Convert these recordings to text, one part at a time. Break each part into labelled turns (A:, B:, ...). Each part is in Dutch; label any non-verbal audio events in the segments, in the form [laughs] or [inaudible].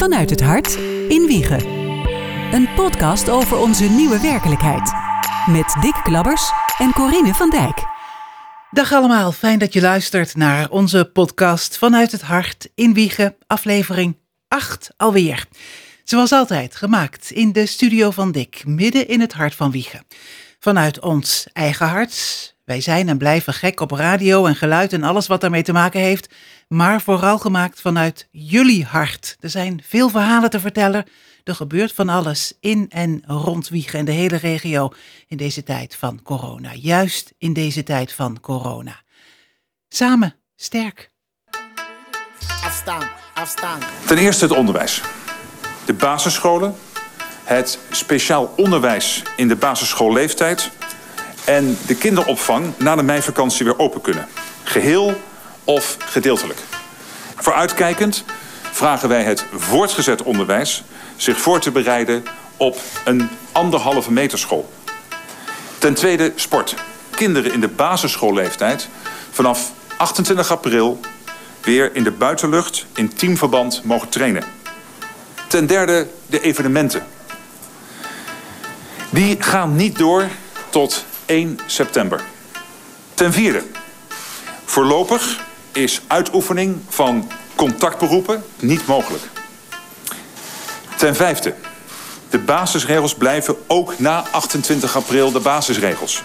A: Vanuit het hart in Wiegen. Een podcast over onze nieuwe werkelijkheid. Met Dick Klabbers en Corine van Dijk.
B: Dag allemaal, fijn dat je luistert naar onze podcast Vanuit het Hart in Wiegen, aflevering 8 alweer. Zoals altijd, gemaakt in de studio van Dick, midden in het hart van Wiegen. Vanuit ons eigen hart. Wij zijn en blijven gek op radio en geluid en alles wat daarmee te maken heeft, maar vooral gemaakt vanuit jullie hart. Er zijn veel verhalen te vertellen. Er gebeurt van alles in en rond Wiegen en de hele regio in deze tijd van corona. Juist in deze tijd van corona. Samen sterk.
C: Afstaan, afstaan.
D: Ten eerste het onderwijs. De basisscholen, het speciaal onderwijs in de basisschoolleeftijd en de kinderopvang na de meivakantie weer open kunnen. Geheel of gedeeltelijk. Vooruitkijkend vragen wij het voortgezet onderwijs zich voor te bereiden op een anderhalve meter school. Ten tweede sport. Kinderen in de basisschoolleeftijd vanaf 28 april weer in de buitenlucht in teamverband mogen trainen. Ten derde de evenementen. Die gaan niet door tot 1 september. Ten vierde. Voorlopig is uitoefening van contactberoepen niet mogelijk. Ten vijfde. De basisregels blijven ook na 28 april de basisregels.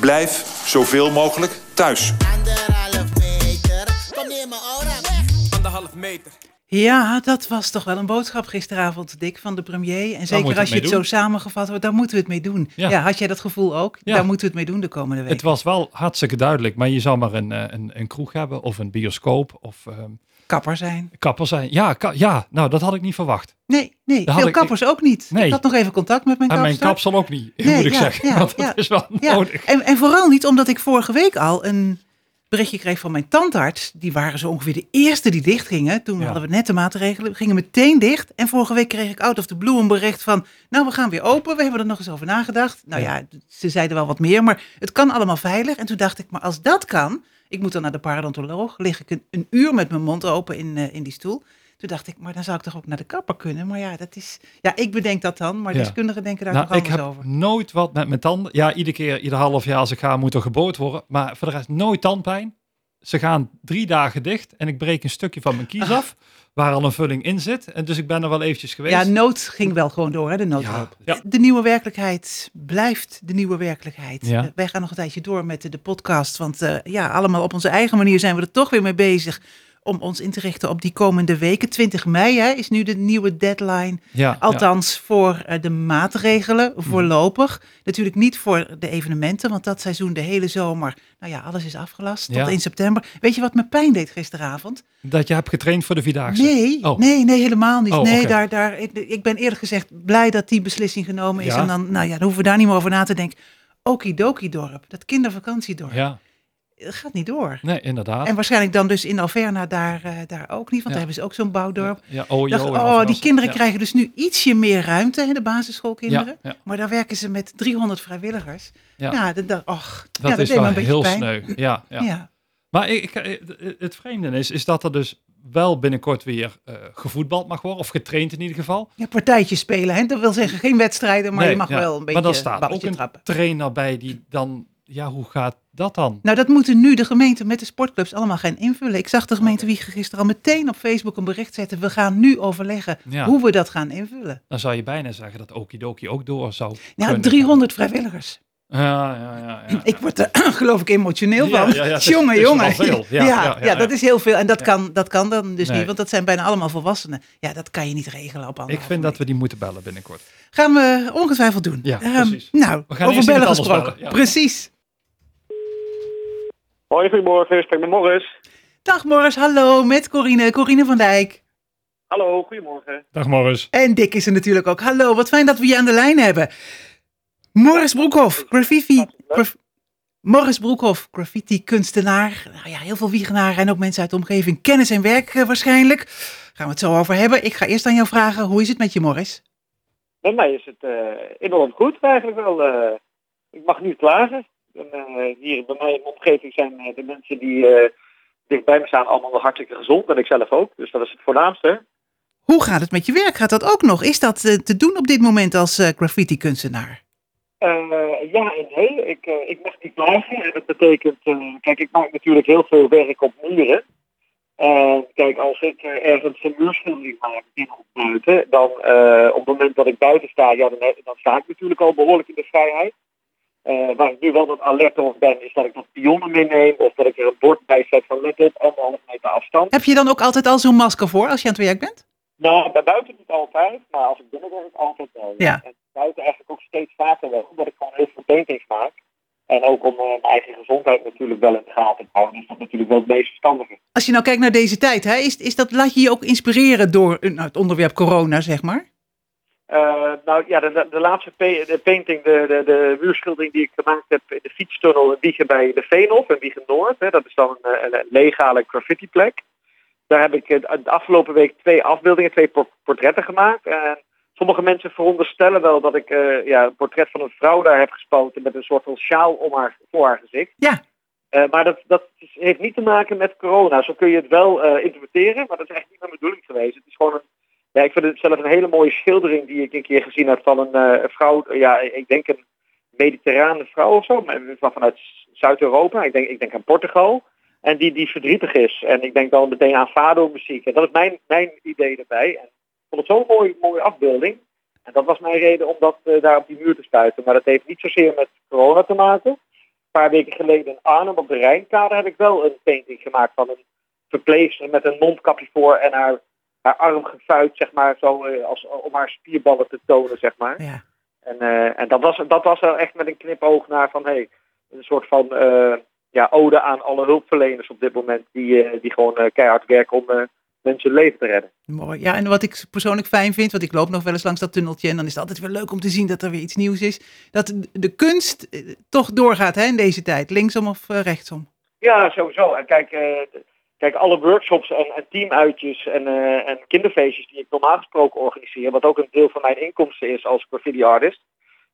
D: Blijf zoveel mogelijk thuis.
C: Anderhalf meter. Kom neer mijn aura weg.
E: Anderhalf meter.
B: Ja, dat was toch wel een boodschap gisteravond, Dick, van de premier. En zeker als je het zo samengevat wordt, daar moeten we het mee doen. Ja.
F: Ja.
B: had jij dat gevoel ook?
F: Ja.
B: Daar moeten we het mee doen de komende week.
F: Het was wel hartstikke duidelijk, maar je zou maar een, eh, een, een kroeg hebben of een bioscoop of ehm,
B: Kapper zijn.
F: kapper zijn. Ja, ka- ja, nou dat had ik niet verwacht.
B: Nee, nee,
F: Daar
B: veel
F: ik-
B: kappers ook niet.
F: Nee.
B: Ik had nog even contact met mijn
F: En
B: kapster.
F: mijn kapsel ook niet, [laughs]
B: Nee,
F: moet ik
B: ja,
F: zeggen. dat is wel
B: Ja,
F: nodig.
B: en, en vooral niet omdat ik vorige week al een berichtje kreeg van mijn tandarts. Die waren zo ongeveer de eerste die dicht gingen. Toen
F: Ja.
B: hadden we net de maatregelen. We gingen meteen dicht. En vorige week kreeg ik out of the blue een bericht van... Nou, we gaan weer open. We hebben er nog eens over nagedacht. Nou ja, ze zeiden wel wat meer. Maar het kan allemaal veilig. En toen dacht ik, maar als dat kan... Ik moet dan naar de parodontoloog. Lig ik een, een uur met mijn mond open in, eh, in die stoel. Toen dacht ik, maar dan zou ik toch ook naar de kapper kunnen. Maar ja, dat is, ja ik bedenk dat dan. Maar
F: Ja.
B: deskundigen denken daar
F: Nou,
B: nog
F: ik
B: anders
F: heb
B: over.
F: nooit wat met mijn tanden. Ja, iedere keer, ieder half jaar als ik ga, moet er geboord worden. Maar voor de rest nooit tandpijn. Ze gaan drie dagen dicht en ik breek een stukje van mijn kies af, waar al een vulling in zit. En dus ik ben er wel eventjes geweest.
B: Ja, nood ging wel gewoon door, hè, de noodhulp.
F: Ja, ja.
B: De nieuwe werkelijkheid blijft de nieuwe werkelijkheid.
F: Ja.
B: Wij gaan nog een tijdje door met de, de podcast. Want eh, ja, allemaal op onze eigen manier zijn we er toch weer mee bezig. Om ons in te richten op die komende weken. 20 mei hè, is nu de nieuwe deadline.
F: ja,
B: Althans voor eh, de maatregelen voorlopig. Natuurlijk niet voor de evenementen. Want dat seizoen de hele zomer. Nou ja, alles is afgelast tot. 1 september. Weet je wat me pijn deed gisteravond?
F: Dat je hebt getraind voor de Vierdaagse.
B: Nee,
F: Oh.
B: nee, nee, helemaal niet.
F: Oh,
B: nee, daar, daar, ik, ik ben eerlijk gezegd blij dat die beslissing genomen is. En dan, nou ja, dan hoeven we daar niet meer over na te denken. Okidoki dorp, dat kindervakantiedorp,
F: Ja,
B: dat gaat niet door.
F: nee, inderdaad.
B: En waarschijnlijk dan dus in Alverna daar, eh, daar ook niet, want daar hebben ze ook zo'n bouwdorp.
F: Ja, oh,
B: dacht, oh, die kinderen krijgen dus nu ietsje meer ruimte, hè, de basisschoolkinderen. Maar daar werken ze met 300 vrijwilligers. Ja,
F: Ja.
B: dat, dat, och,
F: Dat
B: ja, dat
F: is wel
B: een beetje
F: heel
B: pijn.
F: sneu. Ja, ja.
B: Ja.
F: Maar ik, ik- het vreemde is, is dat er dus wel binnenkort weer eh, gevoetbald mag worden. Of getraind in ieder geval.
B: ja, partijtjes spelen, hè? dat wil zeggen geen wedstrijden, maar
F: Nee,
B: je mag
F: ja.
B: wel een beetje
F: Maar dan staat ook een
B: trappen.
F: trainer bij die dan... Ja, hoe gaat dat dan?
B: Nou, dat moeten nu de gemeenten met de sportclubs allemaal gaan invullen. Ik zag de gemeente Wiegen gisteren al meteen op Facebook een bericht zetten. We gaan nu overleggen
F: Ja.
B: hoe we dat gaan invullen.
F: Dan zou je bijna zeggen dat Okidoki ook door zou
B: Nou,
F: kunnen
B: 300 vrijwilligers.
F: Ja, ja, ja. ja, [laughs]
B: Ik word er [clears throat] geloof ik emotioneel van.
F: ja,
B: jongen, jongen.
F: Ja,
B: Ja, dat is heel veel. En dat, kan, dat kan dan dus
F: Nee.
B: niet, want dat zijn bijna allemaal volwassenen. Ja, dat kan je niet regelen op
F: Ik vind dat we die moeten bellen binnenkort.
B: Gaan we ongetwijfeld doen.
F: Ja, precies.
B: nou,
F: We gaan
B: over bellen gesproken.
F: bellen.
B: Precies.
G: Hoi, goedemorgen. Ik spreek met Morris.
B: Dag Morris, hallo, met Corine, Corine van Dijk.
G: Hallo, goedemorgen.
F: Dag Morris.
B: En Dick is er natuurlijk ook. Hallo, wat fijn dat we je aan de lijn hebben. Morris Broekhoff, graffiti. graf- Morris Broekhoff, graffiti kunstenaar. Nou ja, heel veel wiegenaren en ook mensen uit de omgeving. Kennis en werk eh, waarschijnlijk. Gaan we het zo over hebben. Ik ga eerst aan jou vragen, hoe is het met je Morris?
G: Met mij is het eh, enorm goed eigenlijk wel. eh. ik mag niet klagen. En, eh, hier bij mij in de omgeving zijn eh, de mensen die eh, dicht bij me staan allemaal nog hartstikke gezond. En ik zelf ook. Dus dat is het voornaamste.
B: Hoe gaat het met je werk? Gaat dat ook nog? Is dat te doen op dit moment als graffiti-kunstenaar?
G: Ja en nee, ik, ik mag niet klagen. En dat betekent, kijk, ik maak natuurlijk heel veel werk op muren. En kijk, als ik ergens een muurschildering maak binnen of buiten, dan op het moment dat ik buiten sta, ja, dan, dan sta ik natuurlijk al behoorlijk in de vrijheid. Eh, waar ik nu wel wat alerter op ben, is dat ik wat pionnen meeneem of dat ik er een bord bij zet van let op, anderhalf meter afstand.
B: Heb je dan ook altijd al zo'n masker voor als je aan het werk bent?
G: Nou, bij buiten niet altijd, maar als ik binnen werk altijd wel.
B: Ja.
G: En buiten eigenlijk ook steeds vaker wel, omdat ik gewoon heel veel paintings maak. En ook om eh, mijn eigen gezondheid natuurlijk wel in de gaten te houden, is dat natuurlijk wel het meest verstandige.
B: Als je nou kijkt naar deze tijd, hè, is, is dat, laat je je ook inspireren door eh, nou, het onderwerp corona, zeg maar?
G: Eh, nou ja, de, de, laatste de painting, de, de, de muurschildering die ik gemaakt heb in de fietstunnel in Wiegen bij de Veenhof in Wiegen Noord. Hè, dat is dan een, een, een legale graffitiplek. Daar heb ik eh, de afgelopen week twee afbeeldingen, twee por- portretten gemaakt. En sommige mensen veronderstellen wel dat ik eh, ja, een portret van een vrouw daar heb gespoten met een soort van sjaal om haar, voor haar gezicht.
B: Ja.
G: Eh, maar dat, dat heeft niet te maken met corona. Zo kun je het wel eh, interpreteren, maar dat is echt niet mijn bedoeling geweest. Het is gewoon een ja, ik vind het zelf een hele mooie schildering die ik een keer gezien heb van een eh, vrouw, ja, ik denk een mediterrane vrouw of zo, vanuit Zuid-Europa. Ik denk, ik denk aan Portugal. En die, die verdrietig is. En ik denk dan meteen aan Fado-muziek. En dat is mijn, mijn idee erbij. En ik vond het zo'n mooie, mooie afbeelding. En dat was mijn reden om dat eh, daar op die muur te spuiten. Maar dat heeft niet zozeer met corona te maken. Een paar weken geleden in Arnhem op de Rijnkade heb ik wel een painting gemaakt van een verpleegster met een mondkapje voor en haar, haar arm gevuit, zeg maar, zo, eh, als, om haar spierballen te tonen, zeg maar.
B: Ja.
G: En, eh, en dat, was, dat was wel echt met een knipoog naar van, hey, een soort van eh, ja, ode aan alle hulpverleners op dit moment, die, die gewoon keihard werken om mensen leven te redden.
B: Mooi. Ja, en wat ik persoonlijk fijn vind, want ik loop nog wel eens langs dat tunneltje en dan is het altijd weer leuk om te zien dat er weer iets nieuws is. Dat de kunst toch doorgaat hè, in deze tijd, linksom of rechtsom.
G: Ja, sowieso. En kijk, kijk alle workshops en, en teamuitjes en, eh, en kinderfeestjes die ik normaal gesproken organiseer, wat ook een deel van mijn inkomsten is als graffiti artist,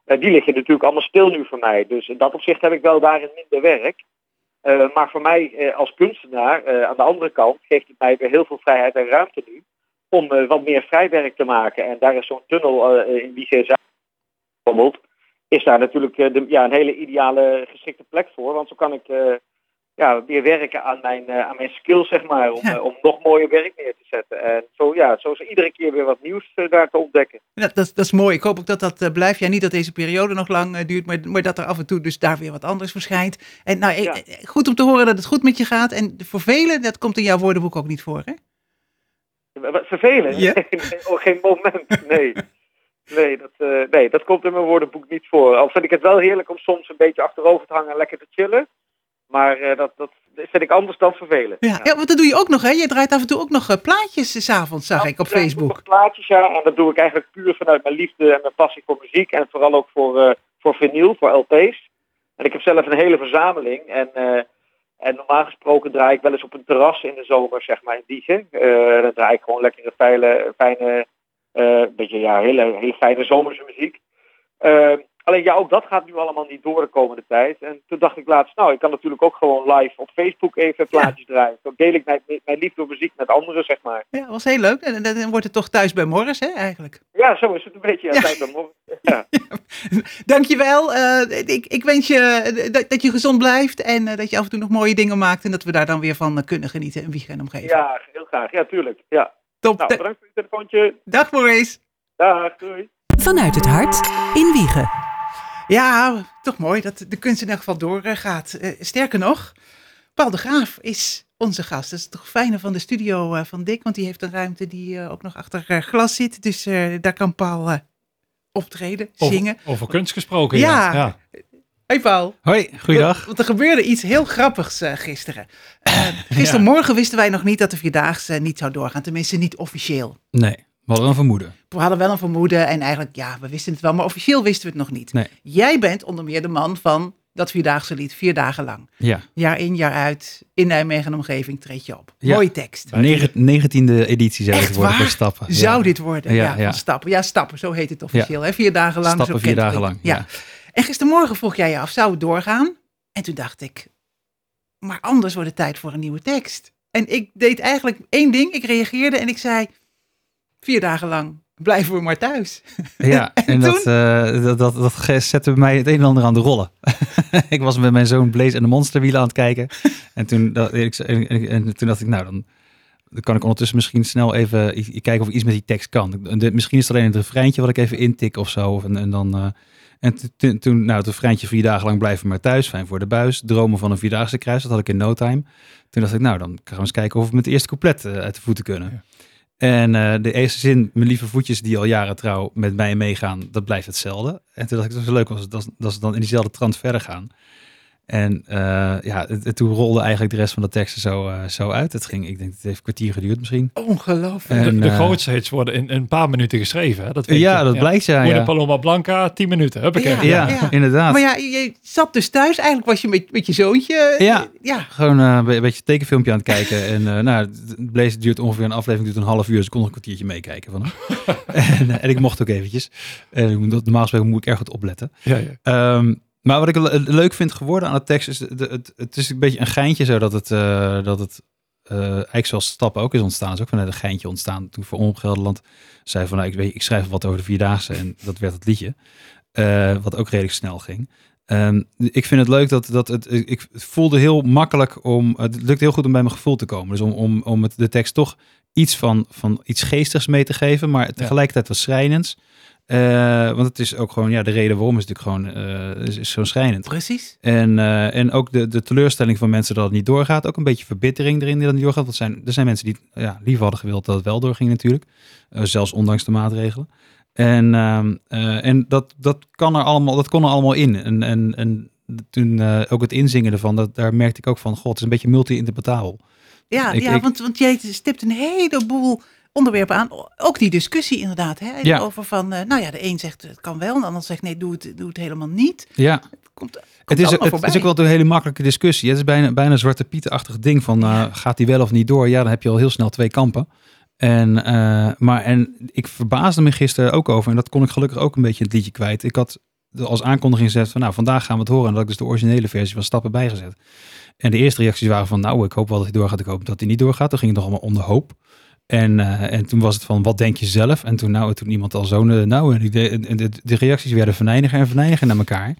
G: eh, die liggen natuurlijk allemaal stil nu voor mij. Dus in dat opzicht heb ik wel daarin minder werk. Eh, maar voor mij als kunstenaar, aan de andere kant, geeft het mij weer heel veel vrijheid en ruimte nu om wat meer vrijwerk te maken. En daar is zo'n tunnel in Wiegen bijvoorbeeld, is daar natuurlijk de, ja, een hele ideale geschikte plek voor. Want zo kan ik ja, weer werken aan mijn, eh, aan mijn skills, zeg maar, om,
B: Ja.
G: eh, om nog mooier werk neer te zetten. En zo, ja, zo is er iedere keer weer wat nieuws eh, daar te ontdekken.
B: Ja, dat, dat is mooi. Ik hoop ook dat dat blijft. Ja, niet dat deze periode nog lang duurt, maar, maar dat er af en toe dus daar weer wat anders verschijnt. En nou,
G: Ja.
B: goed om te horen dat het goed met je gaat. En voor velen, dat komt in jouw woordenboek ook niet voor, hè? Ja. [laughs]
G: Nee, nee, oh, geen moment, nee. Nee dat, nee, dat komt in mijn woordenboek niet voor. Al vind ik het wel heerlijk om soms een beetje achterover te hangen en lekker te chillen. Maar eh, dat, dat vind ik anders dan vervelend.
B: Ja, ja, want dat doe je ook nog, hè? Je draait af en toe ook nog eh, plaatjes eh, 's avonds, zag ik op
G: Ja, ik doe
B: Facebook.
G: nog plaatjes, ja. En dat doe ik eigenlijk puur vanuit mijn liefde en mijn passie voor muziek. En vooral ook voor, eh voor vinyl, voor LP's. En ik heb zelf een hele verzameling. En, eh, en normaal gesproken draai ik wel eens op een terras in de zomer, zeg maar, in Diegen. Eh dan draai ik gewoon lekkere, fijne, fijne eh beetje, ja, hele, hele fijne zomerse muziek. Alleen ja, ook dat gaat nu allemaal niet door de komende tijd. En toen dacht ik laatst, nou, ik kan natuurlijk ook gewoon live op Facebook even plaatjes draaien. Zo deel ik mijn, mijn liefde voor muziek met anderen, zeg maar.
B: Ja, was heel leuk. En dan dan wordt het toch thuis bij Morris, hè, eigenlijk.
G: Ja, zo is het een beetje. Ja,
B: Ja.
G: tijd om- [laughs] ja.
B: Dankjewel. eh ik, ik wens je eh, dat, dat je gezond blijft en eh, dat je af en toe nog mooie dingen maakt en dat we daar dan weer van kunnen genieten in Wiegen en omgeving.
G: ja, heel graag. Ja, tuurlijk. Ja.
B: Top.
G: Nou,
B: Da-
G: bedankt voor je telefoontje.
B: Dag Maurice.
G: Dag, doei.
A: Vanuit het hart in Wiegen.
B: Ja, toch mooi dat de kunst in elk geval doorgaat. Eh, sterker nog, Paul de Graaf is onze gast. Dat is toch fijne van de studio eh, van Dick, want die heeft een ruimte die eh, ook nog achter glas zit. Dus eh, daar kan Paul eh, optreden, zingen.
F: Over, kunst gesproken,
B: Ja.
F: ja. ja.
B: Hey Paul.
E: Hoi, goeiedag.
B: Want er gebeurde iets heel grappigs eh, gisteren. Eh, [laughs] gistermorgen wisten wij nog niet dat de Vierdaagse niet zou doorgaan. Tenminste, niet officieel.
E: Nee, we hadden een vermoeden.
B: We hadden wel een vermoeden en eigenlijk, ja, we wisten het wel. Maar officieel wisten we het nog niet.
E: Nee.
B: Jij bent onder meer de man van dat Vierdaagse lied, vier dagen lang.
E: Ja,
B: Jaar in, jaar uit, in Nijmegen en omgeving treed je op.
E: Ja.
B: Mooie tekst.
E: Negen- negentiende editie zou
B: Echt
E: het worden
B: waar?
E: stappen.
B: Zou
E: ja.
B: dit worden? Ja,
E: Ja,
B: van
E: ja.
B: stappen. Ja, stappen, zo heet het officieel. Hè? Vier dagen lang.
E: Stappen
B: zo
E: vier dagen lang,
B: Ja.
E: ja.
B: En gistermorgen vroeg jij je af, zou het doorgaan? En toen dacht ik, maar anders wordt het tijd voor een nieuwe tekst. En ik deed eigenlijk één ding. Ik reageerde en ik zei, vier dagen lang blijven we maar thuis.
E: Ja, [laughs] en dat, eh, dat, dat, dat zette bij mij het een en ander aan de rollen. [laughs] ik was met mijn zoon Blaze en de monsterwielen aan het kijken. [laughs] En toen, dat, ik, en, en- en toen dacht ik, nou dan, dan kan ik ondertussen misschien snel even kijken of ik iets met die tekst kan. De, misschien is het alleen het refreintje wat ik even intik of zo. Of, en, en dan... eh, en toen- toen, nou, het refreintje vier dagen lang blijven maar thuis, fijn voor de buis. Dromen van een vierdaagse kruis, dat had ik in no time. Toen dacht ik, nou, dan gaan we eens kijken of we met het eerste couplet eh, uit de voeten kunnen.
F: Ja.
E: En eh, de eerste zin, mijn lieve voetjes die al jaren trouw met mij meegaan, dat blijft hetzelfde. En toen dacht ik, dat is leuk als, dat, dat ze dan in diezelfde trant verder gaan. En eh, ja, het, het- toen rolde eigenlijk de rest van de teksten zo, eh, zo uit. Het ging, ik denk, het heeft een kwartier geduurd misschien.
B: Ongelooflijk.
F: De,
E: En,
F: de
E: eh,
F: grootste hits worden in, in een paar minuten geschreven. Hè? Dat weet
E: ja,
F: je.
E: dat blijkt ja. Ja,
F: Paloma Blanca, 10 minuten. Huppakee.
B: Ja.
E: ja,
B: ja.
E: inderdaad.
B: Maar ja, je zat dus thuis. Eigenlijk was je met, met je zoontje.
E: Ja.
B: ja.
E: Gewoon eh, een be- beetje een tekenfilmpje aan het kijken. [laughs] En eh nou, het Blaze duurt ongeveer een aflevering, duurt een half uur. Dus ik kon nog een kwartiertje meekijken van hem. [laughs] en, eh, en ik mocht ook eventjes. En normaal gesproken moet ik erg goed opletten.
F: Ja, ja.
E: Ehm, maar wat ik le- leuk vind geworden aan de tekst is, de, het, is een beetje een geintje zo dat het, eh, dat het eh, eigenlijk zoals Stappen ook is ontstaan. is ook vanuit een geintje ontstaan. Toen voor Omroep Gelderland zei van, nou, ik, weet, ik schrijf wat over de Vierdaagse en dat werd het liedje. Eh, wat ook redelijk snel ging. Ehm, ik vind het leuk dat, dat het, ik voelde heel makkelijk om, het lukt heel goed om bij mijn gevoel te komen. Dus om, om, om de tekst toch iets van, van iets geestigs mee te geven, maar tegelijkertijd wat schrijnends. Eh, want het is ook gewoon, ja, de reden waarom is natuurlijk gewoon, eh, is, is zo schrijnend.
B: Precies.
E: En, eh, en ook de, de teleurstelling van mensen dat het niet doorgaat. Ook een beetje verbittering erin die dat niet doorgaat. Want er zijn, er zijn mensen die ja, liever hadden gewild dat het wel doorging natuurlijk. Zelfs ondanks de maatregelen. En, ehm, eh, en dat, dat, kan er allemaal, dat kon er allemaal in. En, en, en toen ook het inzingen ervan, dat, daar merkte ik ook van... God, het is een beetje multi-interpretabel.
B: Ja,
E: Ik-
B: ja
E: ik-
B: want, want jij stipt een heleboel onderwerpen aan. Ook die discussie inderdaad. Hè?
E: Ja.
B: Over van, eh, nou ja, de een zegt het kan wel. En de ander zegt nee, doe het, doe het helemaal niet.
E: Ja,
B: Het komt, komt
E: het is, het is ook wel een hele makkelijke discussie. Het is bijna, bijna een zwarte pietenachtig ding van... eh, gaat die wel of niet door? Ja, dan heb je al heel snel twee kampen. En, eh, maar, en ik verbaasde me gisteren ook over, en dat kon ik gelukkig ook een beetje het liedje kwijt. Ik had als aankondiging gezet van, nou, vandaag gaan we het horen. En dat ik dus de originele versie van Stappen bijgezet. En de eerste reacties waren van, nou, ik hoop wel dat hij doorgaat. Ik hoop dat hij niet doorgaat. Toen ging het nog allemaal om de hoop. En, eh, en toen was het van, wat denk je zelf? En toen, nou, toen iemand al zo'n, eh, nou, en die de, de, de reacties werden verneiniger en verneiniger naar elkaar.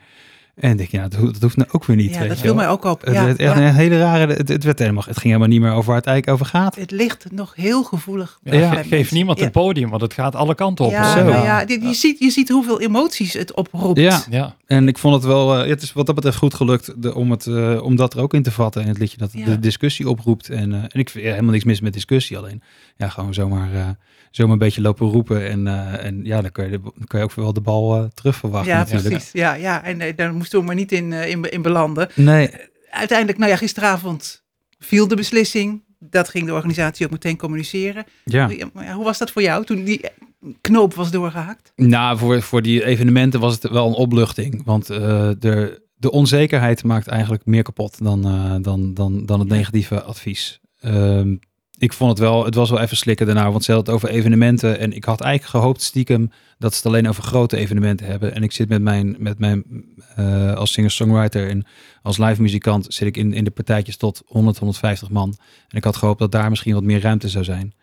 E: En denk, dat, hoeft- dat hoeft nou ook weer niet.
B: ja, dat
E: je
B: viel mij ook op.
E: Het,
B: Ja,
E: het, echt
B: ja.
E: een hele rare, het, het, werd helemaal, het ging helemaal niet meer over waar het eigenlijk over gaat.
B: Het ligt nog heel gevoelig.
F: Ja. Geef niemand
B: ja.
F: een podium, want het gaat alle kanten op.
B: Ja, nou ja, je, ziet, je ziet hoeveel emoties het oproept.
E: Ja.
F: Ja.
E: En ik vond het wel, eh, het is wat dat betreft goed gelukt de, om, het, eh, om dat er ook in te vatten in het liedje. Dat
B: Ja.
E: de discussie oproept. En, eh, en ik vind ja, helemaal niks mis met discussie. Alleen ja, gewoon zomaar, zomaar een beetje lopen roepen. En, en ja, dan kun, je de, dan kun je ook wel de bal terug verwachten
B: Ja,
E: natuurlijk.
B: precies. Ja, ja. En daar moesten we maar niet in, in, in belanden.
E: Nee,
B: Uiteindelijk, nou ja, gisteravond viel de beslissing. Dat ging de organisatie ook meteen communiceren.
E: ja,
B: hoe was dat voor jou toen die knoop was doorgehakt?
E: Nou, voor, voor die evenementen was het wel een opluchting. Want eh, de, de onzekerheid maakt eigenlijk meer kapot dan, eh, dan, dan, dan het negatieve advies. Ehm, ik vond het wel, het was wel even slikken daarna, want ze hadden het over evenementen. En ik had eigenlijk gehoopt stiekem dat ze het alleen over grote evenementen hebben. En ik zit met mijn, met mijn eh, als singer-songwriter en als live muzikant zit ik in, in de partijtjes tot 100, 150 man. En ik had gehoopt dat daar misschien wat meer ruimte zou zijn.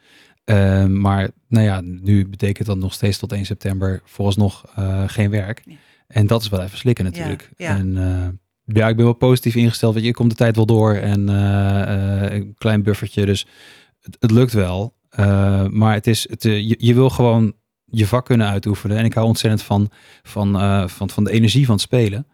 E: Uh, maar nou ja, nu betekent dat nog steeds tot 1 september vooralsnog uh, geen werk.
B: Ja.
E: En dat is wel even slikken natuurlijk.
B: Ja, ja.
E: En uh, ja, ik ben wel positief ingesteld. Want je komt de tijd wel door en uh, een klein buffertje. Dus het, het lukt wel. Maar het is, het, je, je, wil gewoon je vak kunnen uitoefenen. En ik hou ontzettend van, van, van, van de energie van het spelen.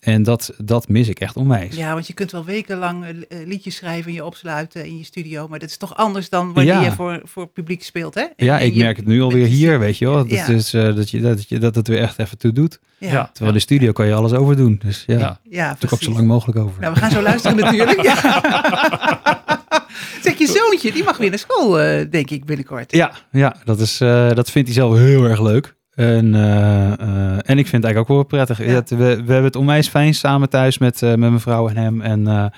E: En dat, dat mis ik echt onwijs.
B: Ja, want je kunt wel wekenlang uh, liedjes schrijven en je opsluiten in je studio. Maar dat is toch anders dan wanneer
E: Ja.
B: je voor, voor publiek speelt, hè? En-
E: Ja, ik
B: je-
E: merk het nu alweer hier, weet je wel. Dat,
B: Ja.
E: is, uh, dat, je, dat, je, dat het weer echt even toe doet.
B: Ja.
E: Terwijl in de studio kan je alles overdoen. Dus ja,
F: Ja.
B: ja
E: doe ik ook zo lang mogelijk over.
B: Nou, we gaan zo luisteren natuurlijk. [laughs] Ja. zeg, je zoontje, die mag weer naar school, eh, denk ik, binnenkort.
E: Ja, ja dat, is, uh, dat vindt hij zelf heel erg leuk. En, uh, uh, en ik vind het eigenlijk ook wel prettig.
B: Ja.
E: Ja. we, we hebben het onwijs fijn samen thuis met, uh, met mijn vrouw en hem. En,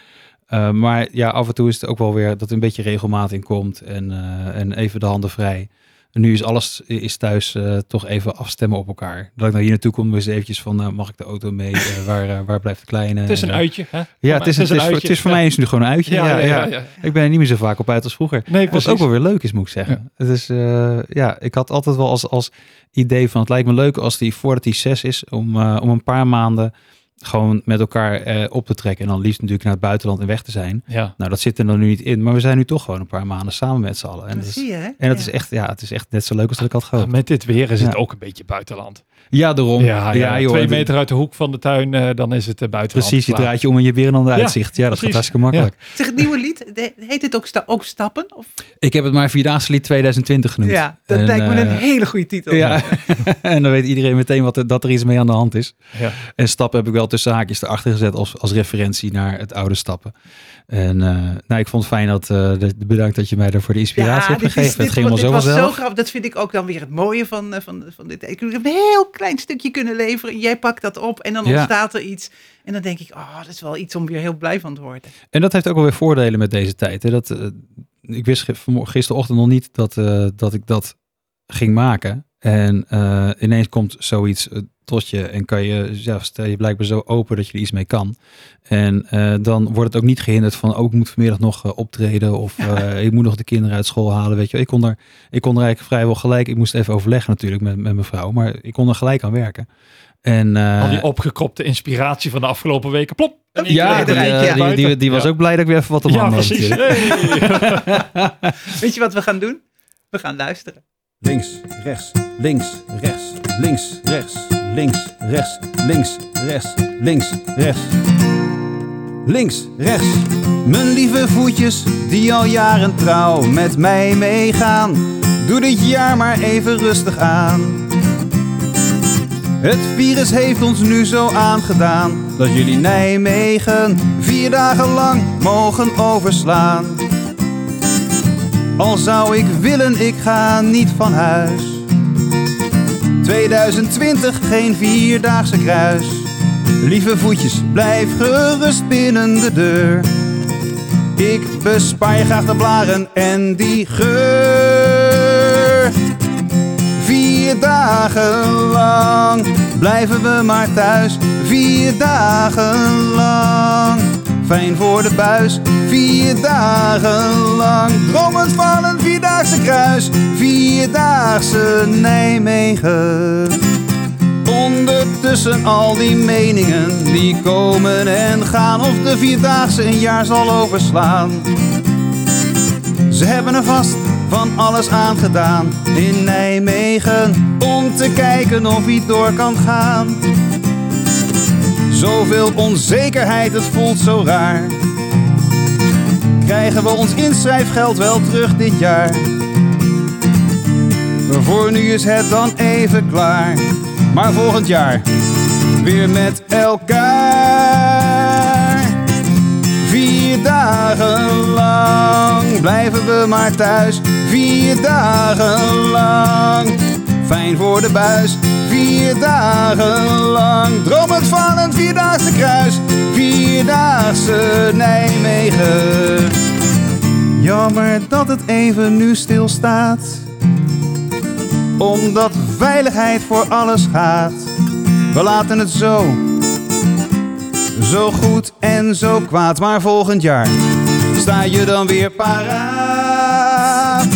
E: maar ja, af en toe is het ook wel weer dat er een beetje regelmaat in komt. En, en even de handen vrij. En nu is alles is thuis eh, toch even afstemmen op elkaar. Dat ik naar hier naartoe kom, eens eventjes van, nou, mag ik de auto mee? Eh, [laughs] waar, eh, waar blijft de kleine?
F: Het is een
E: En,
F: uitje, hè?
E: Ja, het is, het is, voor,
F: uitje.
E: het is voor mij is nu gewoon een uitje.
F: Ja, ja, ja. ja,
E: Ik ben er niet meer zo vaak op uit als vroeger.
F: Nee,
E: Wat ook wel weer leuk is, moet ik zeggen. Het is, eh, ja, ik had altijd wel als, als idee van het lijkt me leuk als die voordat hij zes is, om, eh, om een paar maanden gewoon met elkaar eh, op te trekken. En dan liefst natuurlijk naar het buitenland en weg te zijn.
F: Ja.
E: Nou, dat zit er dan nu niet in. Maar we zijn nu toch gewoon een paar maanden samen met z'n allen. En
B: dat
E: dat is,
B: zie je, hè?
E: en dat
B: Ja.
E: is echt, ja, het is echt net zo leuk als dat ik had
F: Ja,
E: gehoopt.
F: met dit weer is het ook een beetje buitenland.
E: Ja, daarom.
F: Ja, ja,
E: joh,
F: twee meter uit de hoek van de tuin, eh, dan is het eh, buitenland.
E: Precies, je draait je om en je weer een ander uitzicht. Ja, dat gaat hartstikke makkelijk.
B: Zeg, het nieuwe lied, de- heet het ook, sta- ook Stappen? Of?
E: Ik heb het maar Vierdaagse Lied 2020 genoemd.
B: Ja, dat
E: En,
B: lijkt me een
E: eh,
B: hele goede titel.
E: Ja, [laughs] en dan weet iedereen meteen wat er, dat er iets mee aan de hand is.
F: Ja.
E: En stappen heb ik wel tussen haakjes erachter gezet als, als referentie naar het oude stappen. En eh, nou, ik vond het fijn dat, eh, dat- bedankt dat je mij daarvoor de inspiratie hebt
B: dit is-
E: gegeven.
B: dit
E: het ging
B: was-
E: allemaal zo
B: dit was zo
E: vanzelf.
B: grappig. Dat vind ik ook dan weer het mooie van, van, van dit. Ik heb een heel klein stukje kunnen leveren. Jij pakt dat op en dan
E: Ja.
B: ontstaat er iets. En dan denk ik, oh, dat is wel iets om weer heel blij van te worden.
E: En dat heeft ook wel weer voordelen met deze tijd. Hè? Dat, eh, ik wist gisterochtend nog niet dat, eh, dat ik dat ging maken. En eh, ineens komt zoiets eh, tot je en kan je, ja, stel je blijkbaar zo open dat je er iets mee kan. En eh, dan wordt het ook niet gehinderd van, ook ik moet vanmiddag nog optreden of eh, ik moet nog de kinderen uit school halen. Weet je, wel. ik kon er, ik kon er eigenlijk vrijwel gelijk. Ik moest even overleggen natuurlijk met, met mijn vrouw, maar ik kon er gelijk aan werken. En, eh,
F: Al die opgekropte inspiratie van de afgelopen weken. Plop!
E: ja, die,
F: ja.
E: die, die, was
F: Ja.
E: ook blij dat ik weer even wat te man
F: Ja,
E: had
F: precies. Hey. [laughs]
B: Weet je wat we gaan doen? We gaan luisteren.
H: Links, rechts, links, rechts, links, rechts, links, rechts, links, rechts, links, rechts. Links, rechts, mijn lieve voetjes die al jaren trouw met mij meegaan. Doe dit jaar maar even rustig aan. Het virus heeft ons nu zo aangedaan dat jullie Nijmegen vier dagen lang mogen overslaan. Al zou ik willen, ik ga niet van huis. 2020 geen vierdaagse kruis. Lieve voetjes, blijf gerust binnen de deur. Ik bespaar je graag de blaren en die geur. Vier dagen lang blijven we maar thuis. Vier dagen lang. Fijn voor de buis. Vier dagen lang. Dromend van een vierdaagse kruis. Vierdaagse Nijmegen. Ondertussen al die meningen die komen en gaan. Of de vierdaagse een jaar zal overslaan. Ze hebben er vast van alles aangedaan in Nijmegen om te kijken of hij door kan gaan. Zoveel onzekerheid, het voelt zo raar. Krijgen we ons inschrijfgeld wel terug dit jaar? Voor nu is het dan even klaar. Maar volgend jaar weer met elkaar. Vier dagen lang blijven we maar thuis. Vier dagen lang, fijn voor de buis. Vier dagen lang, dromend van een vierdaagse kruis. Vierdaagse Nijmegen. Jammer dat het even nu stilstaat. Omdat veiligheid voor alles gaat. We laten het zo zo goed en zo kwaad, maar volgend jaar sta je dan weer paraat.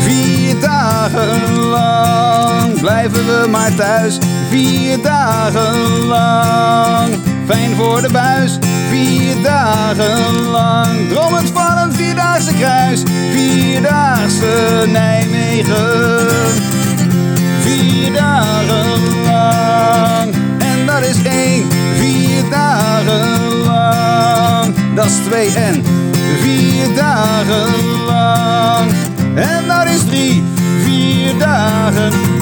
H: Vier dagen lang blijven we maar thuis. Vier dagen lang, fijn voor de buis. Vier dagen lang, drommend van een vierdaagse kruis. Vierdaagse Nijmegen. Vier dagen lang. En dat is één. Vier dagen lang. Dat is twee en vier dagen lang. En dat is drie. Vier dagen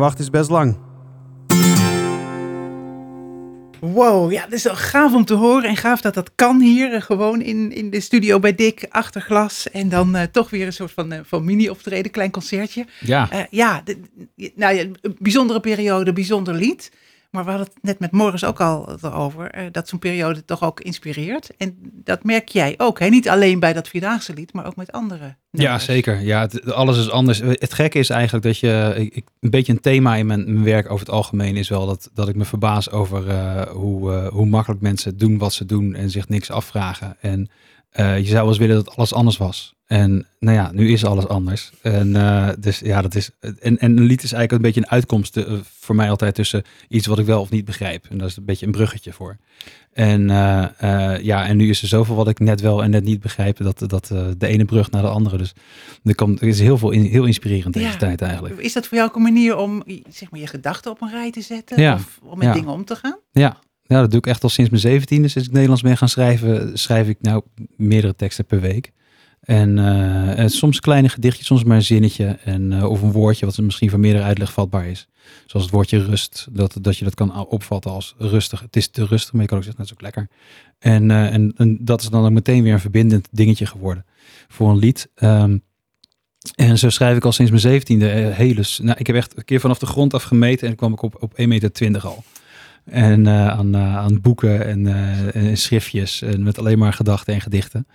H: wachten is best lang.
B: Wow, ja, dat is wel gaaf om te horen en gaaf dat dat kan hier, eh, gewoon in, in de studio bij Dick, achter glas. En dan eh, toch weer een soort van, eh, van mini-optreden, klein concertje.
E: Ja,
B: Eh, ja, de- nou ja, een bijzondere periode, bijzonder lied. Maar we hadden het net met Morris ook al erover, eh, dat zo'n periode toch ook inspireert. En dat merk jij ook, hè? niet alleen bij dat Vierdaagse lied, maar ook met andere
E: ja zeker. Ja, het- alles is anders. Het gekke is eigenlijk dat je, ik, een beetje een thema in mijn, mijn werk over het algemeen is wel dat, dat ik me verbaas over eh, hoe, eh, hoe makkelijk mensen doen wat ze doen en zich niks afvragen. En je zou wel eens willen dat alles anders was. En nou ja, nu is alles anders. En eh, dus ja, dat is. En, en een lied is eigenlijk een beetje een uitkomst eh, voor mij altijd tussen iets wat ik wel of niet begrijp. En dat is een beetje een bruggetje voor. En eh, ja, en nu is er zoveel wat ik net wel en net niet begrijp. Dat, dat de ene brug naar de andere. Dus er, komt, er is heel veel in, heel inspirerend deze tijd eigenlijk.
B: Is dat voor jou ook een manier om zeg maar, je gedachten op een rij te zetten?
E: Ja.
B: Of om met
E: Ja.
B: dingen om te gaan?
E: Ja. ja, dat doe ik echt al sinds mijn zeventiende. Sinds ik Nederlands ben gaan schrijven, schrijf ik nou meerdere teksten per week. En eh, eh, soms kleine gedichtjes, soms maar een zinnetje. En, eh, of een woordje wat misschien voor meerdere uitleg vatbaar is. Zoals het woordje rust. Dat, dat je dat kan opvatten als rustig. Het is te rustig, maar je kan ook zeggen, net zo lekker. En, eh, en, en dat is dan ook meteen weer een verbindend dingetje geworden voor een lied. Ehm, en zo schrijf ik al sinds mijn zeventiende hele... Nou, ik heb echt een keer vanaf de grond af gemeten en kwam ik op, op 1,20 meter al. En aan, aan boeken en, en schriftjes en met alleen maar gedachten en gedichten.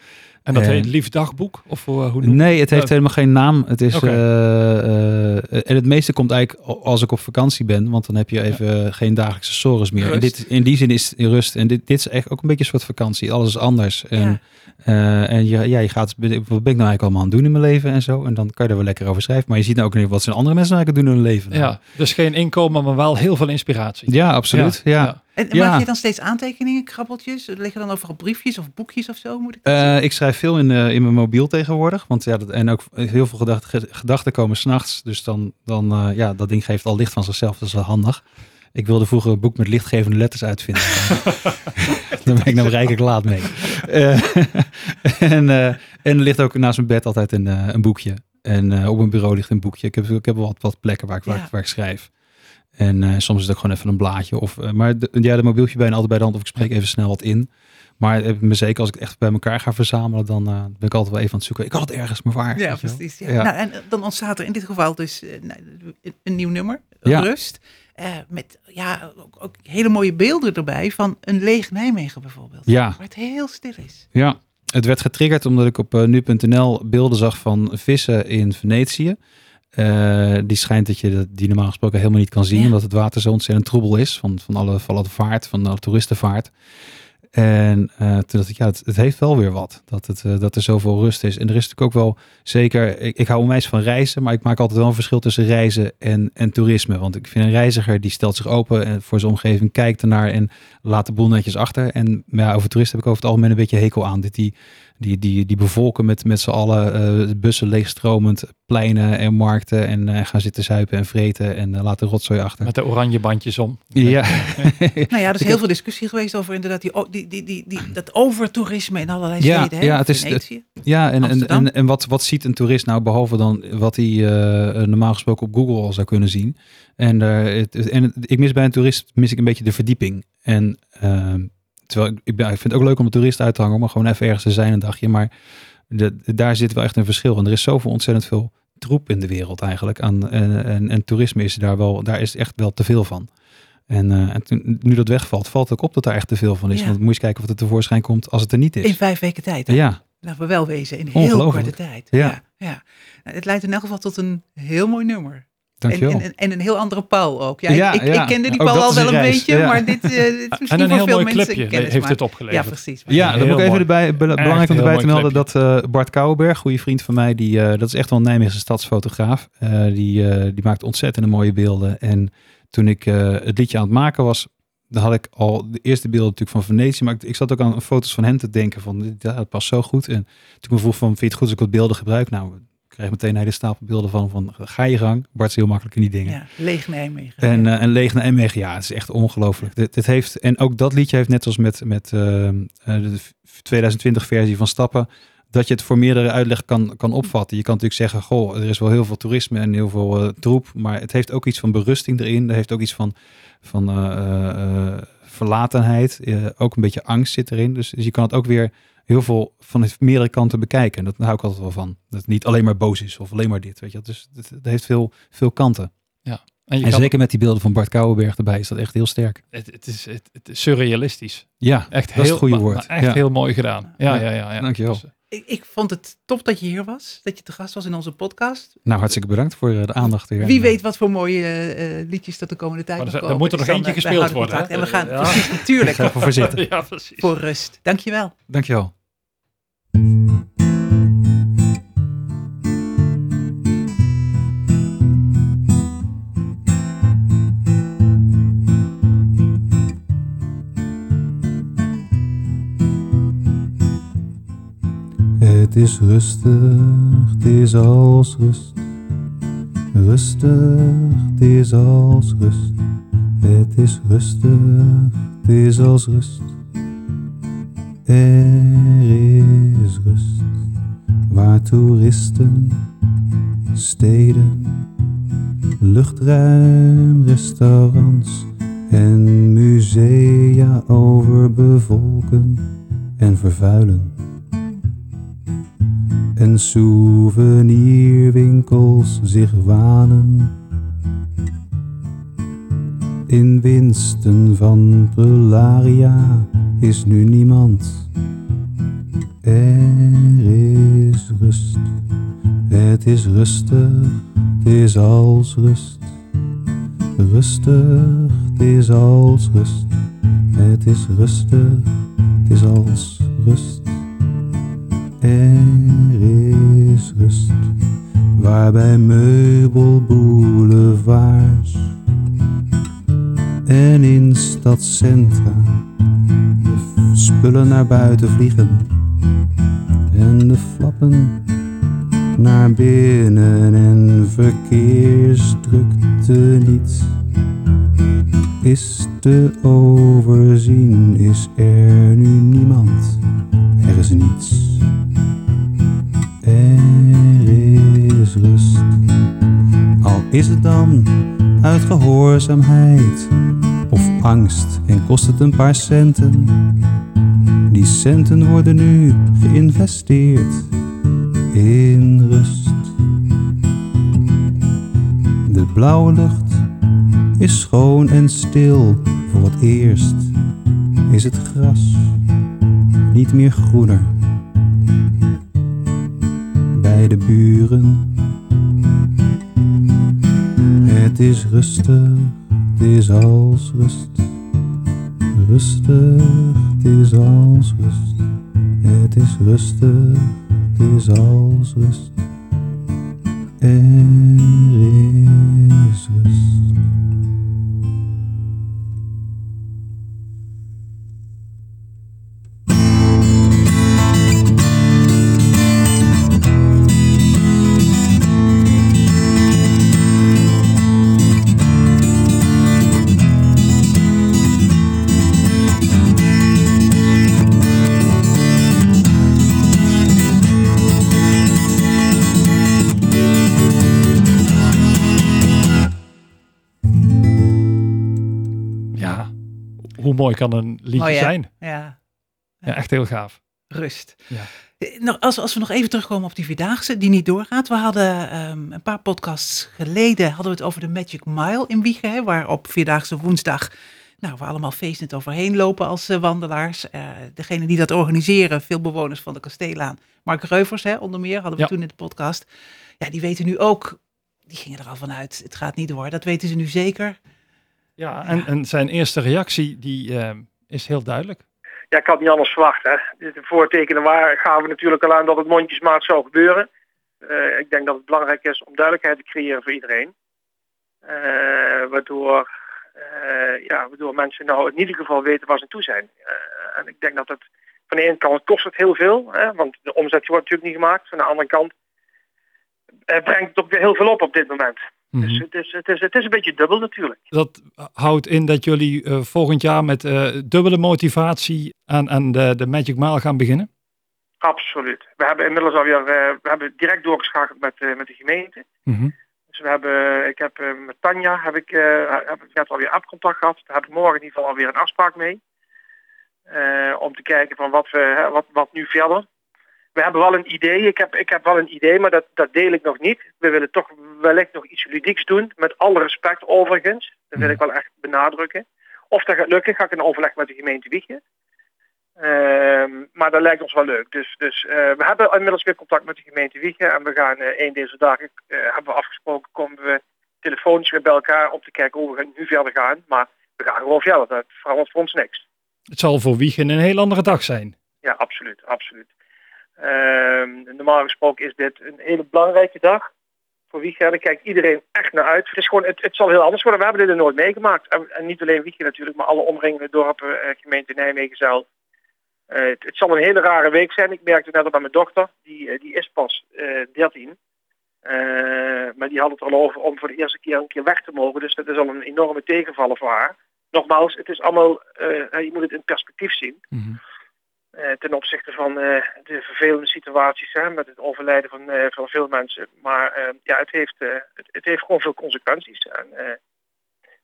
F: En dat
E: En-
F: heet Lief Dagboek? Of eh, hoe noem
E: Nee, het heeft helemaal geen naam. Het is, eh, eh, en het meeste komt eigenlijk al- als ik op vakantie ben, want dan heb je even geen dagelijkse sores meer. En dit, in die zin is het rust. En dit, dit is echt ook een beetje een soort vakantie. Alles is anders. En,
B: Ja.
E: eh, en je, ja, je gaat, wat ben ik nou eigenlijk allemaal aan het doen in mijn leven en zo. En dan kan je er wel lekker over schrijven. Maar je ziet nou ook niet wat zijn andere mensen eigenlijk doen in hun leven.
F: Ja, dus geen inkomen, maar wel heel veel inspiratie.
E: ja absoluut. ja.
B: En
E: Ja.
B: maak je dan steeds aantekeningen, krabbeltjes? Liggen dan overal briefjes of boekjes of zo? Moet ik
E: Eh, ik schrijf veel in, eh, in mijn mobiel tegenwoordig. Want ja, dat, en ook heel veel gedachten, gedachten komen s'nachts. Dus dan, dan eh, ja, dat ding geeft al licht van zichzelf. Dat is wel handig. Ik wilde vroeger een boek met lichtgevende letters uitvinden. [laughs] Daar ben ik nou rijkelijk laat mee. [laughs] En, en er ligt ook naast mijn bed altijd een, een boekje. En op mijn bureau ligt een boekje. Ik heb, ik heb wel wat, wat plekken waar ik, waar,
B: Ja.
E: waar ik schrijf. En eh, soms is het ook gewoon even een blaadje. Of, eh, maar de, ja, de mobieltje bijna altijd bij de hand. Of ik spreek even snel wat in. Maar ik me zeker als ik het echt bij elkaar ga verzamelen, dan eh, ben ik altijd wel even aan het zoeken. Ik had het ergens, maar waar?
B: ja, precies. Ja.
E: Ja.
B: Nou, en dan ontstaat er in dit geval dus eh, nou, een- nieuw nummer,
E: Ja.
B: Rust. eh, met ja, ook, ook hele mooie beelden erbij van een leeg Nijmegen bijvoorbeeld.
E: Ja.
B: Waar het heel stil is.
E: Ja, het werd getriggerd omdat ik op eh, nu.nl beelden zag van vissen in Venetië. Eh, die schijnt dat je dat- die normaal gesproken helemaal niet kan zien,
B: Ja.
E: omdat het water zo ontzettend troebel is van, van, alle, van alle vaart, van alle toeristenvaart. En eh, toen dacht ik, ja, het, het heeft wel weer wat, dat, het, eh, dat er zoveel rust is. En er is natuurlijk ook wel, zeker, ik, ik hou onwijs van reizen, maar ik maak altijd wel een verschil tussen reizen en, en toerisme. Want ik vind een reiziger, die stelt zich open en voor zijn omgeving, kijkt ernaar en laat de boel netjes achter. En ja, over toeristen heb ik over het algemeen een beetje hekel aan. Dit die, die, die, die bevolken met, met z'n allen bussen leegstromend, pleinen en markten en eh, gaan zitten zuipen en vreten en eh, laten rotzooi achter.
F: Met de oranje bandjes om.
E: Ja. [laughs]
B: Nou ja, er is [laughs] heel veel discussie geweest over inderdaad die, die, die, die, die, dat overtoerisme in allerlei
E: Ja,
B: steden. Hè?
E: ja, het is-
B: Venetië.
E: Ja, en, en, en, en wat, wat ziet een toerist nou behalve dan wat hij eh, normaal gesproken op Google al zou kunnen zien? En, eh, het, en ik mis bij een toerist mis ik een beetje de verdieping. En ehm, terwijl ik, ik, ben, ik vind het ook leuk om een toerist uit te hangen, maar gewoon even ergens te zijn een dagje. Maar de, daar zit wel echt een verschil. En er is zoveel ontzettend veel troep in de wereld eigenlijk. Aan, en, en, en toerisme is daar wel, daar is echt wel te veel van. En, eh, en toen, nu dat wegvalt, valt ook op dat daar echt te veel van is.
B: Ja.
E: Want moet je eens kijken of het er tevoorschijn komt als het er niet is.
B: In vijf weken tijd. hè?
E: ja,
B: Laten we wel wezen, in heel korte tijd.
E: Ja.
B: ja, ja. Nou, het leidt in elk geval tot een heel mooi nummer. En,
E: dankjewel.
B: en, en, en een heel andere Paul ook. Ja,
E: Ja,
B: ik, ik,
E: ja.
B: ik kende die Paul al wel
E: een reis,
B: beetje,
E: ja.
B: maar dit, eh, dit is [laughs] misschien
F: En een
B: voor
F: heel
B: veel
F: mooi
B: mensen
F: clipje
B: kennis
F: heeft het opgeleverd.
B: Ja, precies.
E: Ja, dan
F: Heel
E: moet ik even
F: mooi.
E: erbij, be- belangrijk om erbij te melden dat eh, Bart Kouwenberg, goede vriend van mij, die, eh, dat is echt wel een Nijmeegse stadsfotograaf. Eh, die, eh, die maakt ontzettend mooie beelden. En toen ik eh, het liedje aan het maken was, dan had ik al de eerste beelden natuurlijk van Venetië, maar ik, ik zat ook aan foto's van hem te denken van, dit- ja, dat past zo goed. En toen ik me vroeg van, vind je het goed als ik wat beelden gebruik? Nou, kreeg meteen een hele stapel beelden van, van ga je gang. Bart is heel makkelijk in die dingen.
B: Ja, leeg Nijmegen.
E: En, eh en leeg naar Nijmegen, ja, het is echt ongelooflijk. Dit, dit heeft, en ook dat liedje heeft net als met, met eh, eh, de 2020 versie van Stappen, dat je het voor meerdere uitleg kan, kan opvatten. Je kan natuurlijk zeggen, goh, er is wel heel veel toerisme en heel veel troep, maar het heeft ook iets van berusting erin. Er heeft ook iets van, van,
I: verlatenheid, ook een beetje angst zit erin. Dus, dus je kan het ook weer heel veel van meerdere kanten bekijken. En dat hou ik altijd wel van. Dat het niet alleen maar boos is of alleen maar dit. Weet je. Dus het, het heeft veel, veel kanten.
F: En, je
I: En zeker met die beelden van Bart Kouwenberg erbij is dat echt heel sterk.
F: het, het, is, het, het is surrealistisch.
I: Ja,
F: Echt
I: dat
F: heel,
I: is het goede
F: maar-
I: woord.
F: maar echt
I: ja.
F: heel mooi gedaan. Ja,
I: Ja,
F: ja, ja. ja.
I: dankjewel.
F: Dus, eh,
B: Ik, ik vond het top dat je hier was, dat je te gast was in onze podcast.
I: Nou, hartstikke bedankt voor eh, de aandacht hier.
B: Wie weet wat voor mooie eh, eh, liedjes dat de komende tijd
F: Maar er
B: komen.
F: moet er
B: Dus
F: nog
B: dan,
F: eentje
B: eh,
F: gespeeld worden, hè?
B: En we gaan,
F: Ja. [laughs]
B: precies, natuurlijk,
I: Ik ga ervoor voor zitten. [laughs]
F: ja, precies.
B: voor rust. Dankjewel.
I: Dankjewel.
E: Het is rustig, het is als rust. Rustig, het is als rust. Het is rustig, is als rust. Er is rust, waar toeristen, steden, luchtruim, restaurants en musea overbevolken en vervuilen en souvenirwinkels zich wanen. In winsten van Prularia is nu niemand. Er is rust, het is rustig, het is als rust. Rustig, het is als rust, het is rustig, het is als rust. Er is rust, waarbij meubelboulevards en in stadcentra de spullen naar buiten vliegen en de flappen naar binnen en verkeersdrukte niet. Is te overzien, is er nu niemand, er is niets. Er is rust, al is het dan uit gehoorzaamheid of angst en kost het een paar centen. Die centen worden nu geïnvesteerd in rust. De blauwe lucht is schoon en stil. Voor het eerst is het gras niet meer groener. De buren. Het is rustig, het is als rust. Rustig, het is als rust. Het is rustig, het is als rust. Er is
F: mooi kan een liedje
B: hè?
F: zijn?
B: Ja,
F: Ja, echt heel gaaf.
B: rust.
F: Ja.
B: Eh, Nou, als, als we nog even terugkomen op die Vierdaagse, die niet doorgaat. We hadden ehm, een paar podcasts geleden hadden we het over de Magic Mile in Wiegen. Hè, waar op Vierdaagse woensdag nou, we allemaal feestend overheen lopen als eh, wandelaars. Eh degene die dat organiseren, veel bewoners van de Kasteelaan. Mark Reuvers, hè, onder meer, hadden we
F: Ja.
B: toen in de podcast. Ja, die weten nu ook, die gingen er al vanuit, het gaat niet door. Dat weten ze nu zeker.
F: Ja, en, en zijn eerste reactie die eh, is heel duidelijk.
J: Ja, ik had niet anders verwacht. Hè. De voortekenen waar gaven we natuurlijk al aan dat het mondjesmaat zou gebeuren. Eh, ik denk dat het belangrijk is om duidelijkheid te creëren voor iedereen. Eh, waardoor, eh, ja, waardoor mensen nou in ieder geval weten waar ze aan toe zijn. Eh, en ik denk dat het van de ene kant kost het heel veel, hè, want de omzet wordt natuurlijk niet gemaakt. Van de andere kant eh, brengt het ook weer heel veel op op dit moment. Dus
F: Mhm.
J: het is, het, is, het is een beetje dubbel natuurlijk.
F: Dat houdt in dat jullie eh, volgend jaar met eh, dubbele motivatie aan, aan de, de Magic Mile gaan beginnen.
J: Absoluut. We hebben inmiddels alweer, eh, we hebben direct doorgeschakeld met, met de gemeente.
F: Mhm.
J: Dus we hebben, ik heb met Tanja heb ik, heb ik net alweer appcontact gehad. Daar heb ik morgen in ieder geval alweer een afspraak mee. Om te kijken van wat, we, wat, wat nu verder. We hebben wel een idee. Ik heb, ik heb wel een idee, maar dat, dat deel ik nog niet. We willen toch wellicht nog iets ludieks doen. Met alle respect overigens. Dat wil ik wel echt benadrukken. Of dat gaat lukken, ga ik in overleg met de gemeente Wiegje. Ehm, maar dat lijkt ons wel leuk. Dus, dus eh, we hebben inmiddels weer contact met de gemeente Wiegen. En we gaan eh een deze dagen, eh, hebben we afgesproken, komen we telefonisch weer bij elkaar om te kijken hoe we nu verder gaan. Maar we gaan gewoon verder. Dat verandert voor ons niks.
F: Het zal voor Wiegen een heel andere dag zijn.
J: Ja, absoluut, absoluut. Ehm, normaal gesproken is dit een hele belangrijke dag voor Wiegen. Daar kijkt iedereen echt naar uit. Het, is gewoon, het, het zal heel anders worden. We hebben dit er nooit meegemaakt. En, niet alleen Wiegen natuurlijk, maar alle omringende dorpen, eh, gemeente Nijmegen zelf. Eh, het, zal een hele rare week zijn. Ik merkte net al bij mijn dochter, die, eh, die is pas eh 13. Eh, maar die had het al over om voor de eerste keer een keer weg te mogen. Dus dat is al een enorme tegenvaller voor haar. Nogmaals, het is allemaal, je moet het in perspectief zien. Eh, ten opzichte van eh, de vervelende situaties hè, met het overlijden van, eh, van veel mensen. Maar eh, ja, het heeft, eh, het, het heeft gewoon veel consequenties. En, eh,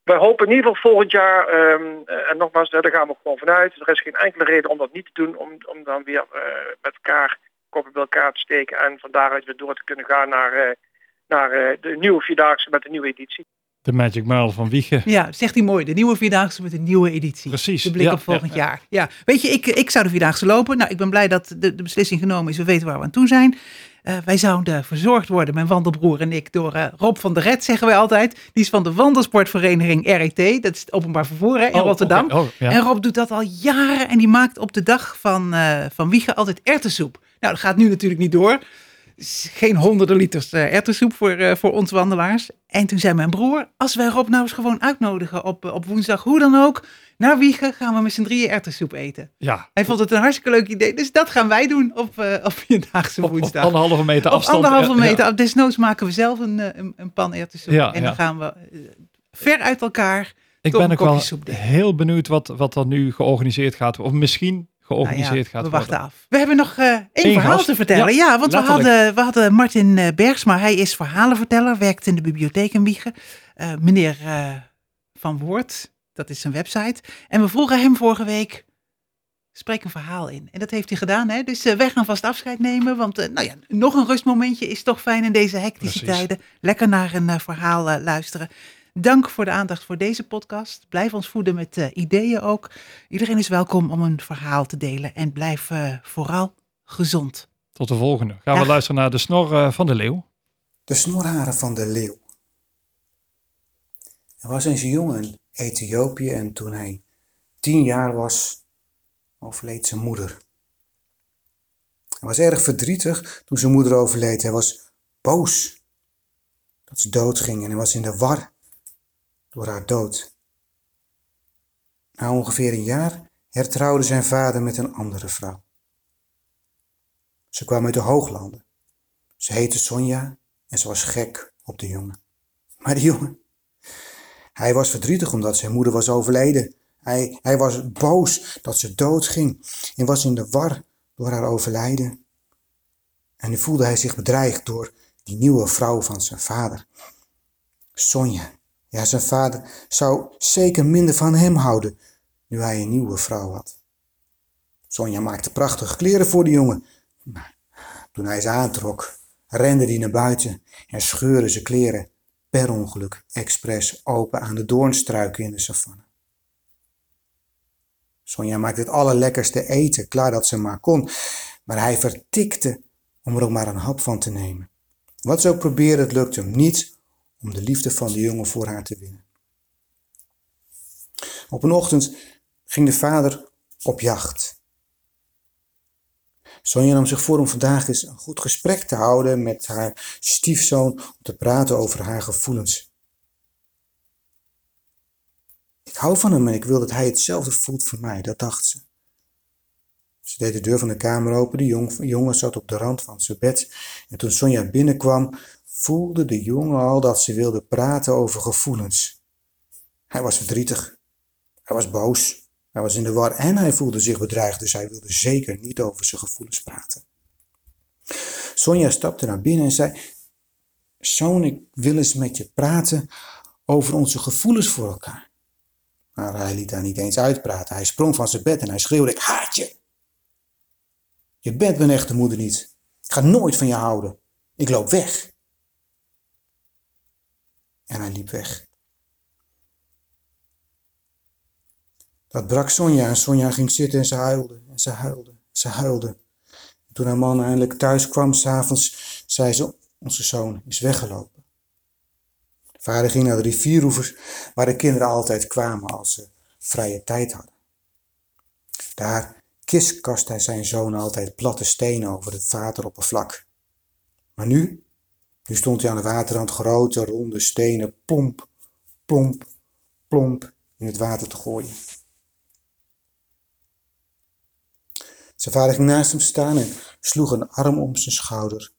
J: wij hopen in ieder geval volgend jaar, ehm, eh, en nogmaals, daar gaan we gewoon vanuit. Er is geen enkele reden om dat niet te doen, om, om dan weer eh, met elkaar koppen bij elkaar te steken en van daaruit weer door te kunnen gaan naar, eh, naar eh, de nieuwe Vierdaagse met de nieuwe editie.
F: De Magic Mile van Wiegen.
B: Ja, zegt hij mooi. De nieuwe Vierdaagse met een nieuwe editie.
F: Precies,
B: De blik
F: ja,
B: op volgend
F: ja,
B: jaar. Ja, weet je, ik, ik zou de Vierdaagse lopen. Nou, ik ben blij dat de, de beslissing genomen is. We weten waar we aan toe zijn. Eh, wij zouden verzorgd worden, mijn wandelbroer en ik, door eh, Rob van der Red, zeggen wij altijd. Die is van de wandelsportvereniging RET. Dat is het openbaar vervoer hè, in
F: Oh,
B: Rotterdam.
F: Oh, ja.
B: En Rob doet dat al jaren en die maakt op de dag van, eh van Wiegen altijd erwtensoep. Nou, dat gaat nu natuurlijk niet door. Geen honderden liters erwtensoep voor, eh, voor ons wandelaars. En toen zei mijn broer, als wij Rob nou eens gewoon uitnodigen op, eh, op woensdag, hoe dan ook, naar Wiegen gaan we met z'n drieën erwtensoep eten.
F: Ja,
B: Hij vond het een hartstikke leuk idee, dus dat gaan wij doen op, eh op Vierdaagse
F: op, op
B: woensdag.
F: anderhalve meter
B: Op
F: afstand.
B: anderhalve
F: Ja, ja.
B: meter. Desnoods maken we zelf een, een, een pan erwtensoep.
F: Ja,
B: en dan
F: ja.
B: gaan we ver uit elkaar.
F: Ik ben ook wel heel benieuwd wat, wat er nu georganiseerd gaat worden. Of misschien georganiseerd
B: Nou ja,
F: gaat
B: we
F: worden.
B: wachten af. We hebben nog eh één
F: Eén
B: verhaal
F: gast.
B: te vertellen.
F: Ja,
B: Ja, want we hadden, we hadden Martin eh, Bergsma. Hij is verhalenverteller, werkt in de bibliotheek in Wiegen. Eh, meneer Van Woord, dat is zijn website. En we vroegen hem vorige week, spreek een verhaal in. En dat heeft hij gedaan. Hè? Dus wij gaan vast afscheid nemen. Want nou ja, nog een rustmomentje is toch fijn in deze hectische
F: Precies.
B: tijden. Lekker naar een verhaal luisteren. Dank voor de aandacht voor deze podcast. Blijf ons voeden met eh, ideeën ook. Iedereen is welkom om een verhaal te delen. En blijf eh, vooral gezond.
F: Tot de volgende. Gaan we luisteren naar de snor eh, van de leeuw.
K: De snorharen van de leeuw. Er was eens een jongen in Ethiopië en toen hij tien jaar was, overleed zijn moeder. Hij was erg verdrietig toen zijn moeder overleed. Hij was boos dat ze doodging en hij was in de war door haar dood. Na ongeveer een jaar hertrouwde zijn vader met een andere vrouw. Ze kwam uit de hooglanden. Ze heette Sonja en ze was gek op de jongen. Maar de jongen, hij was verdrietig omdat zijn moeder was overleden. Hij, hij was boos dat ze doodging en was in de war door haar overlijden. En nu voelde hij zich bedreigd door die nieuwe vrouw van zijn vader. Sonja, ja, zijn vader zou zeker minder van hem houden nu hij een nieuwe vrouw had. Sonja maakte prachtige kleren voor de jongen. Maar toen hij ze aantrok, rende hij naar buiten en scheurde zijn kleren per ongeluk expres open aan de doornstruiken in de savanne. Sonja maakte het allerlekkerste eten, klaar dat ze maar kon, maar hij vertikte om er ook maar een hap van te nemen. Wat ze ook probeerde, het lukte hem niet om de liefde van de jongen voor haar te winnen. Op een ochtend ging de vader op jacht. Sonja nam zich voor om vandaag eens een goed gesprek te houden met haar stiefzoon om te praten over haar gevoelens. Ik hou van hem en ik wil dat hij hetzelfde voelt voor mij, dat dacht ze. Ze deed de deur van de kamer open, de jong- jongen zat op de rand van zijn bed en toen Sonja binnenkwam, voelde de jongen al dat ze wilde praten over gevoelens. Hij was verdrietig, hij was boos, hij was in de war en hij voelde zich bedreigd, dus hij wilde zeker niet over zijn gevoelens praten. Sonja stapte naar binnen en zei: Zoon, ik wil eens met je praten over onze gevoelens voor elkaar. Maar hij liet daar niet eens uitpraten. Hij sprong van zijn bed en hij schreeuwde, ik haat je. Je bent mijn echte moeder niet. Ik ga nooit van je houden. Ik loop weg. En hij liep weg. Dat brak Sonja en Sonja ging zitten en ze huilde en ze huilde, ze huilde. Toen haar man eindelijk thuis kwam, s'avonds, zei ze, onze zoon is weggelopen. De vader ging naar de rivieroevers, waar de kinderen altijd kwamen als ze vrije tijd hadden. Daar kiskast hij zijn zoon altijd platte stenen over het wateroppervlak. Maar nu, nu stond hij aan de waterrand grote ronde stenen plomp, plomp, plomp in het water te gooien. Zijn vader ging naast hem staan en sloeg een arm om zijn schouder.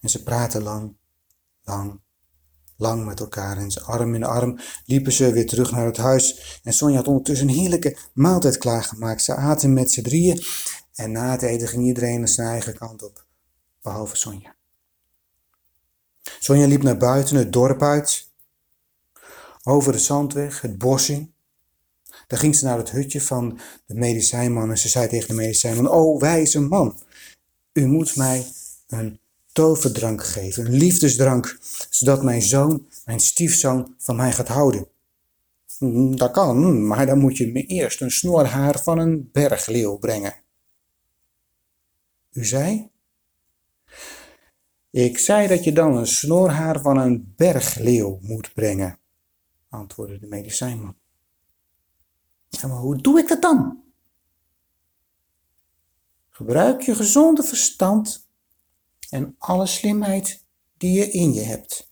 K: En ze praten lang, lang, lang met elkaar. En ze arm in arm liepen ze weer terug naar het huis. En Sonja had ondertussen een heerlijke maaltijd klaargemaakt. Ze aten met z'n drieën. En na het eten ging iedereen zijn eigen kant op, behalve Sonja. Sonja liep naar buiten, het dorp uit, over de zandweg, het bos in. Daar ging ze naar het hutje van de medicijnman en ze zei tegen de medicijnman, O wijze man, u moet mij een toverdrank geven, een liefdesdrank, zodat mijn zoon, mijn stiefzoon, van mij gaat houden. "Mm, Dat kan, maar dan moet je me eerst een snorhaar van een bergleeuw brengen. U zei? Ik zei dat je dan een snorhaar van een bergleeuw moet brengen, antwoordde de medicijnman. Maar hoe doe ik dat dan? Gebruik je gezonde verstand en alle slimheid die je in je hebt.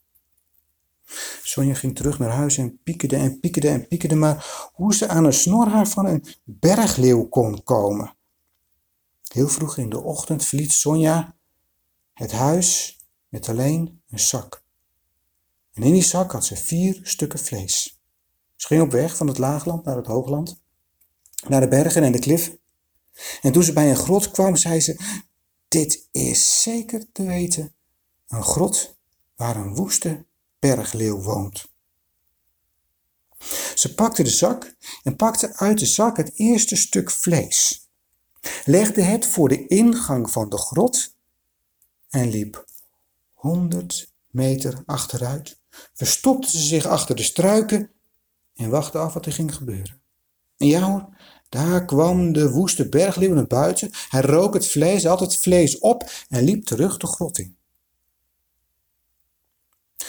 K: Sonja ging terug naar huis en piekerde en piekerde en piekerde, maar hoe ze aan een snorhaar van een bergleeuw kon komen. Heel vroeg in de ochtend verliet Sonja het huis met alleen een zak. En in die zak had ze vier stukken vlees. Ze ging op weg van het laagland naar het hoogland, naar de bergen en de klif. En toen ze bij een grot kwam, zei ze: Dit is zeker te weten een grot waar een woeste bergleeuw woont. Ze pakte de zak en pakte uit de zak het eerste stuk vlees, legde het voor de ingang van de grot en liep honderd meter achteruit, verstopte ze zich achter de struiken en wachtte af wat er ging gebeuren. En ja hoor, daar kwam de woeste bergleeuw naar buiten. Hij rook het vlees, had het vlees op en liep terug de grot in.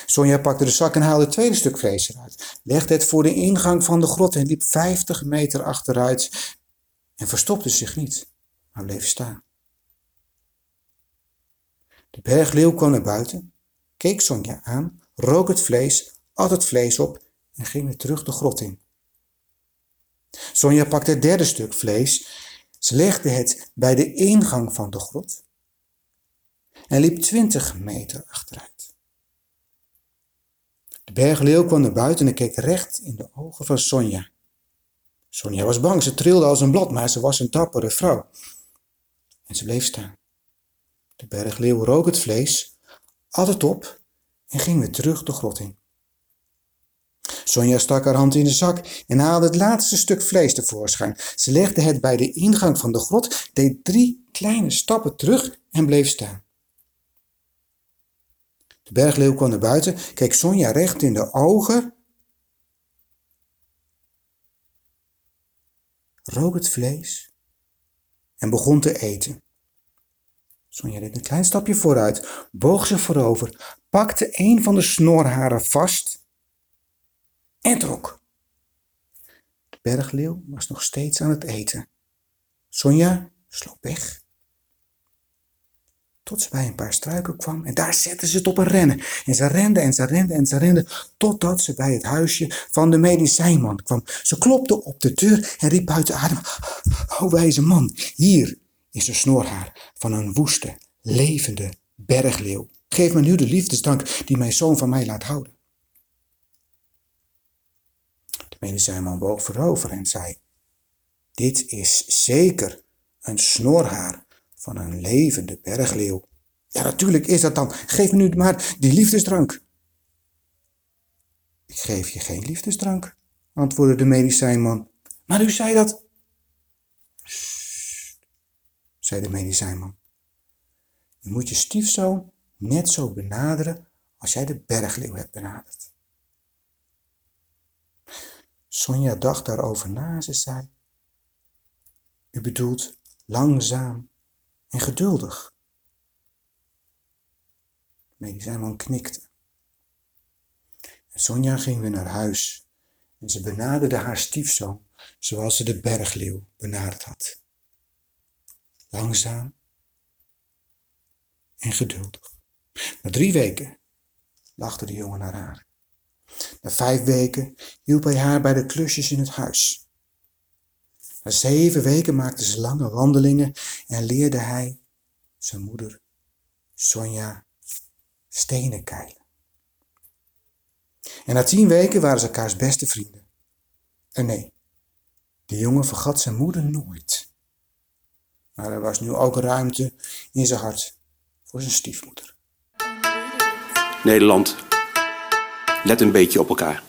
K: Sonja pakte de zak en haalde het tweede stuk vlees eruit, legde het voor de ingang van de grot en liep 50 meter achteruit en verstopte zich niet, maar bleef staan. De bergleeuw kwam naar buiten, keek Sonja aan, rook het vlees, at het vlees op en ging weer terug de grot in. Sonja pakte het derde stuk vlees, ze legde het bij de ingang van de grot en liep 20 meter achteruit. De bergleeuw kwam naar buiten en keek recht in de ogen van Sonja. Sonja was bang, ze trilde als een blad, maar ze was een dappere vrouw. En ze bleef staan. De bergleeuw rook het vlees, at het op en ging weer terug de grot in. Sonja stak haar hand in de zak en haalde het laatste stuk vlees tevoorschijn. Ze legde het bij de ingang van de grot, deed drie kleine stappen terug en bleef staan. De bergleeuw kwam naar buiten, keek Sonja recht in de ogen, rook het vlees en begon te eten. Sonja deed een klein stapje vooruit, boog zich voorover, pakte een van de snorharen vast en trok. De bergleeuw was nog steeds aan het eten. Sonja sloop weg. Tot ze bij een paar struiken kwam en daar zette ze het op een rennen. En ze rende en ze rende en ze rende totdat ze bij het huisje van de medicijnman kwam. Ze klopte op de deur en riep buiten adem. O wijze man, hier is de snorhaar van een woeste, levende bergleeuw. Geef me nu de liefdesdank die mijn zoon van mij laat houden. De medicijnman boog voorover en zei, dit is zeker een snorhaar van een levende bergleeuw. Ja, natuurlijk is dat dan. Geef me nu maar die liefdesdrank. Ik geef je geen liefdesdrank, antwoordde de medicijnman. Maar u zei dat. Zei de medicijnman. Je moet je stiefzoon net zo benaderen als jij de bergleeuw hebt benaderd. Sonja dacht daarover na ze zei: U bedoelt langzaam en geduldig. De medicijnman knikte. Sonja ging weer naar huis en ze benaderde haar stiefzoon zoals ze de bergleeuw benaderd had. Langzaam en geduldig. Na drie weken lachte de jongen naar haar. Na vijf weken hielp hij haar bij de klusjes in het huis. Na zeven weken maakten ze lange wandelingen en leerde hij zijn moeder, Sonja, stenen keilen. En na tien weken waren ze elkaars beste vrienden. En nee, de jongen vergat zijn moeder nooit. Maar er was nu ook ruimte in zijn hart voor zijn stiefmoeder.
L: Nederland, let een beetje op elkaar.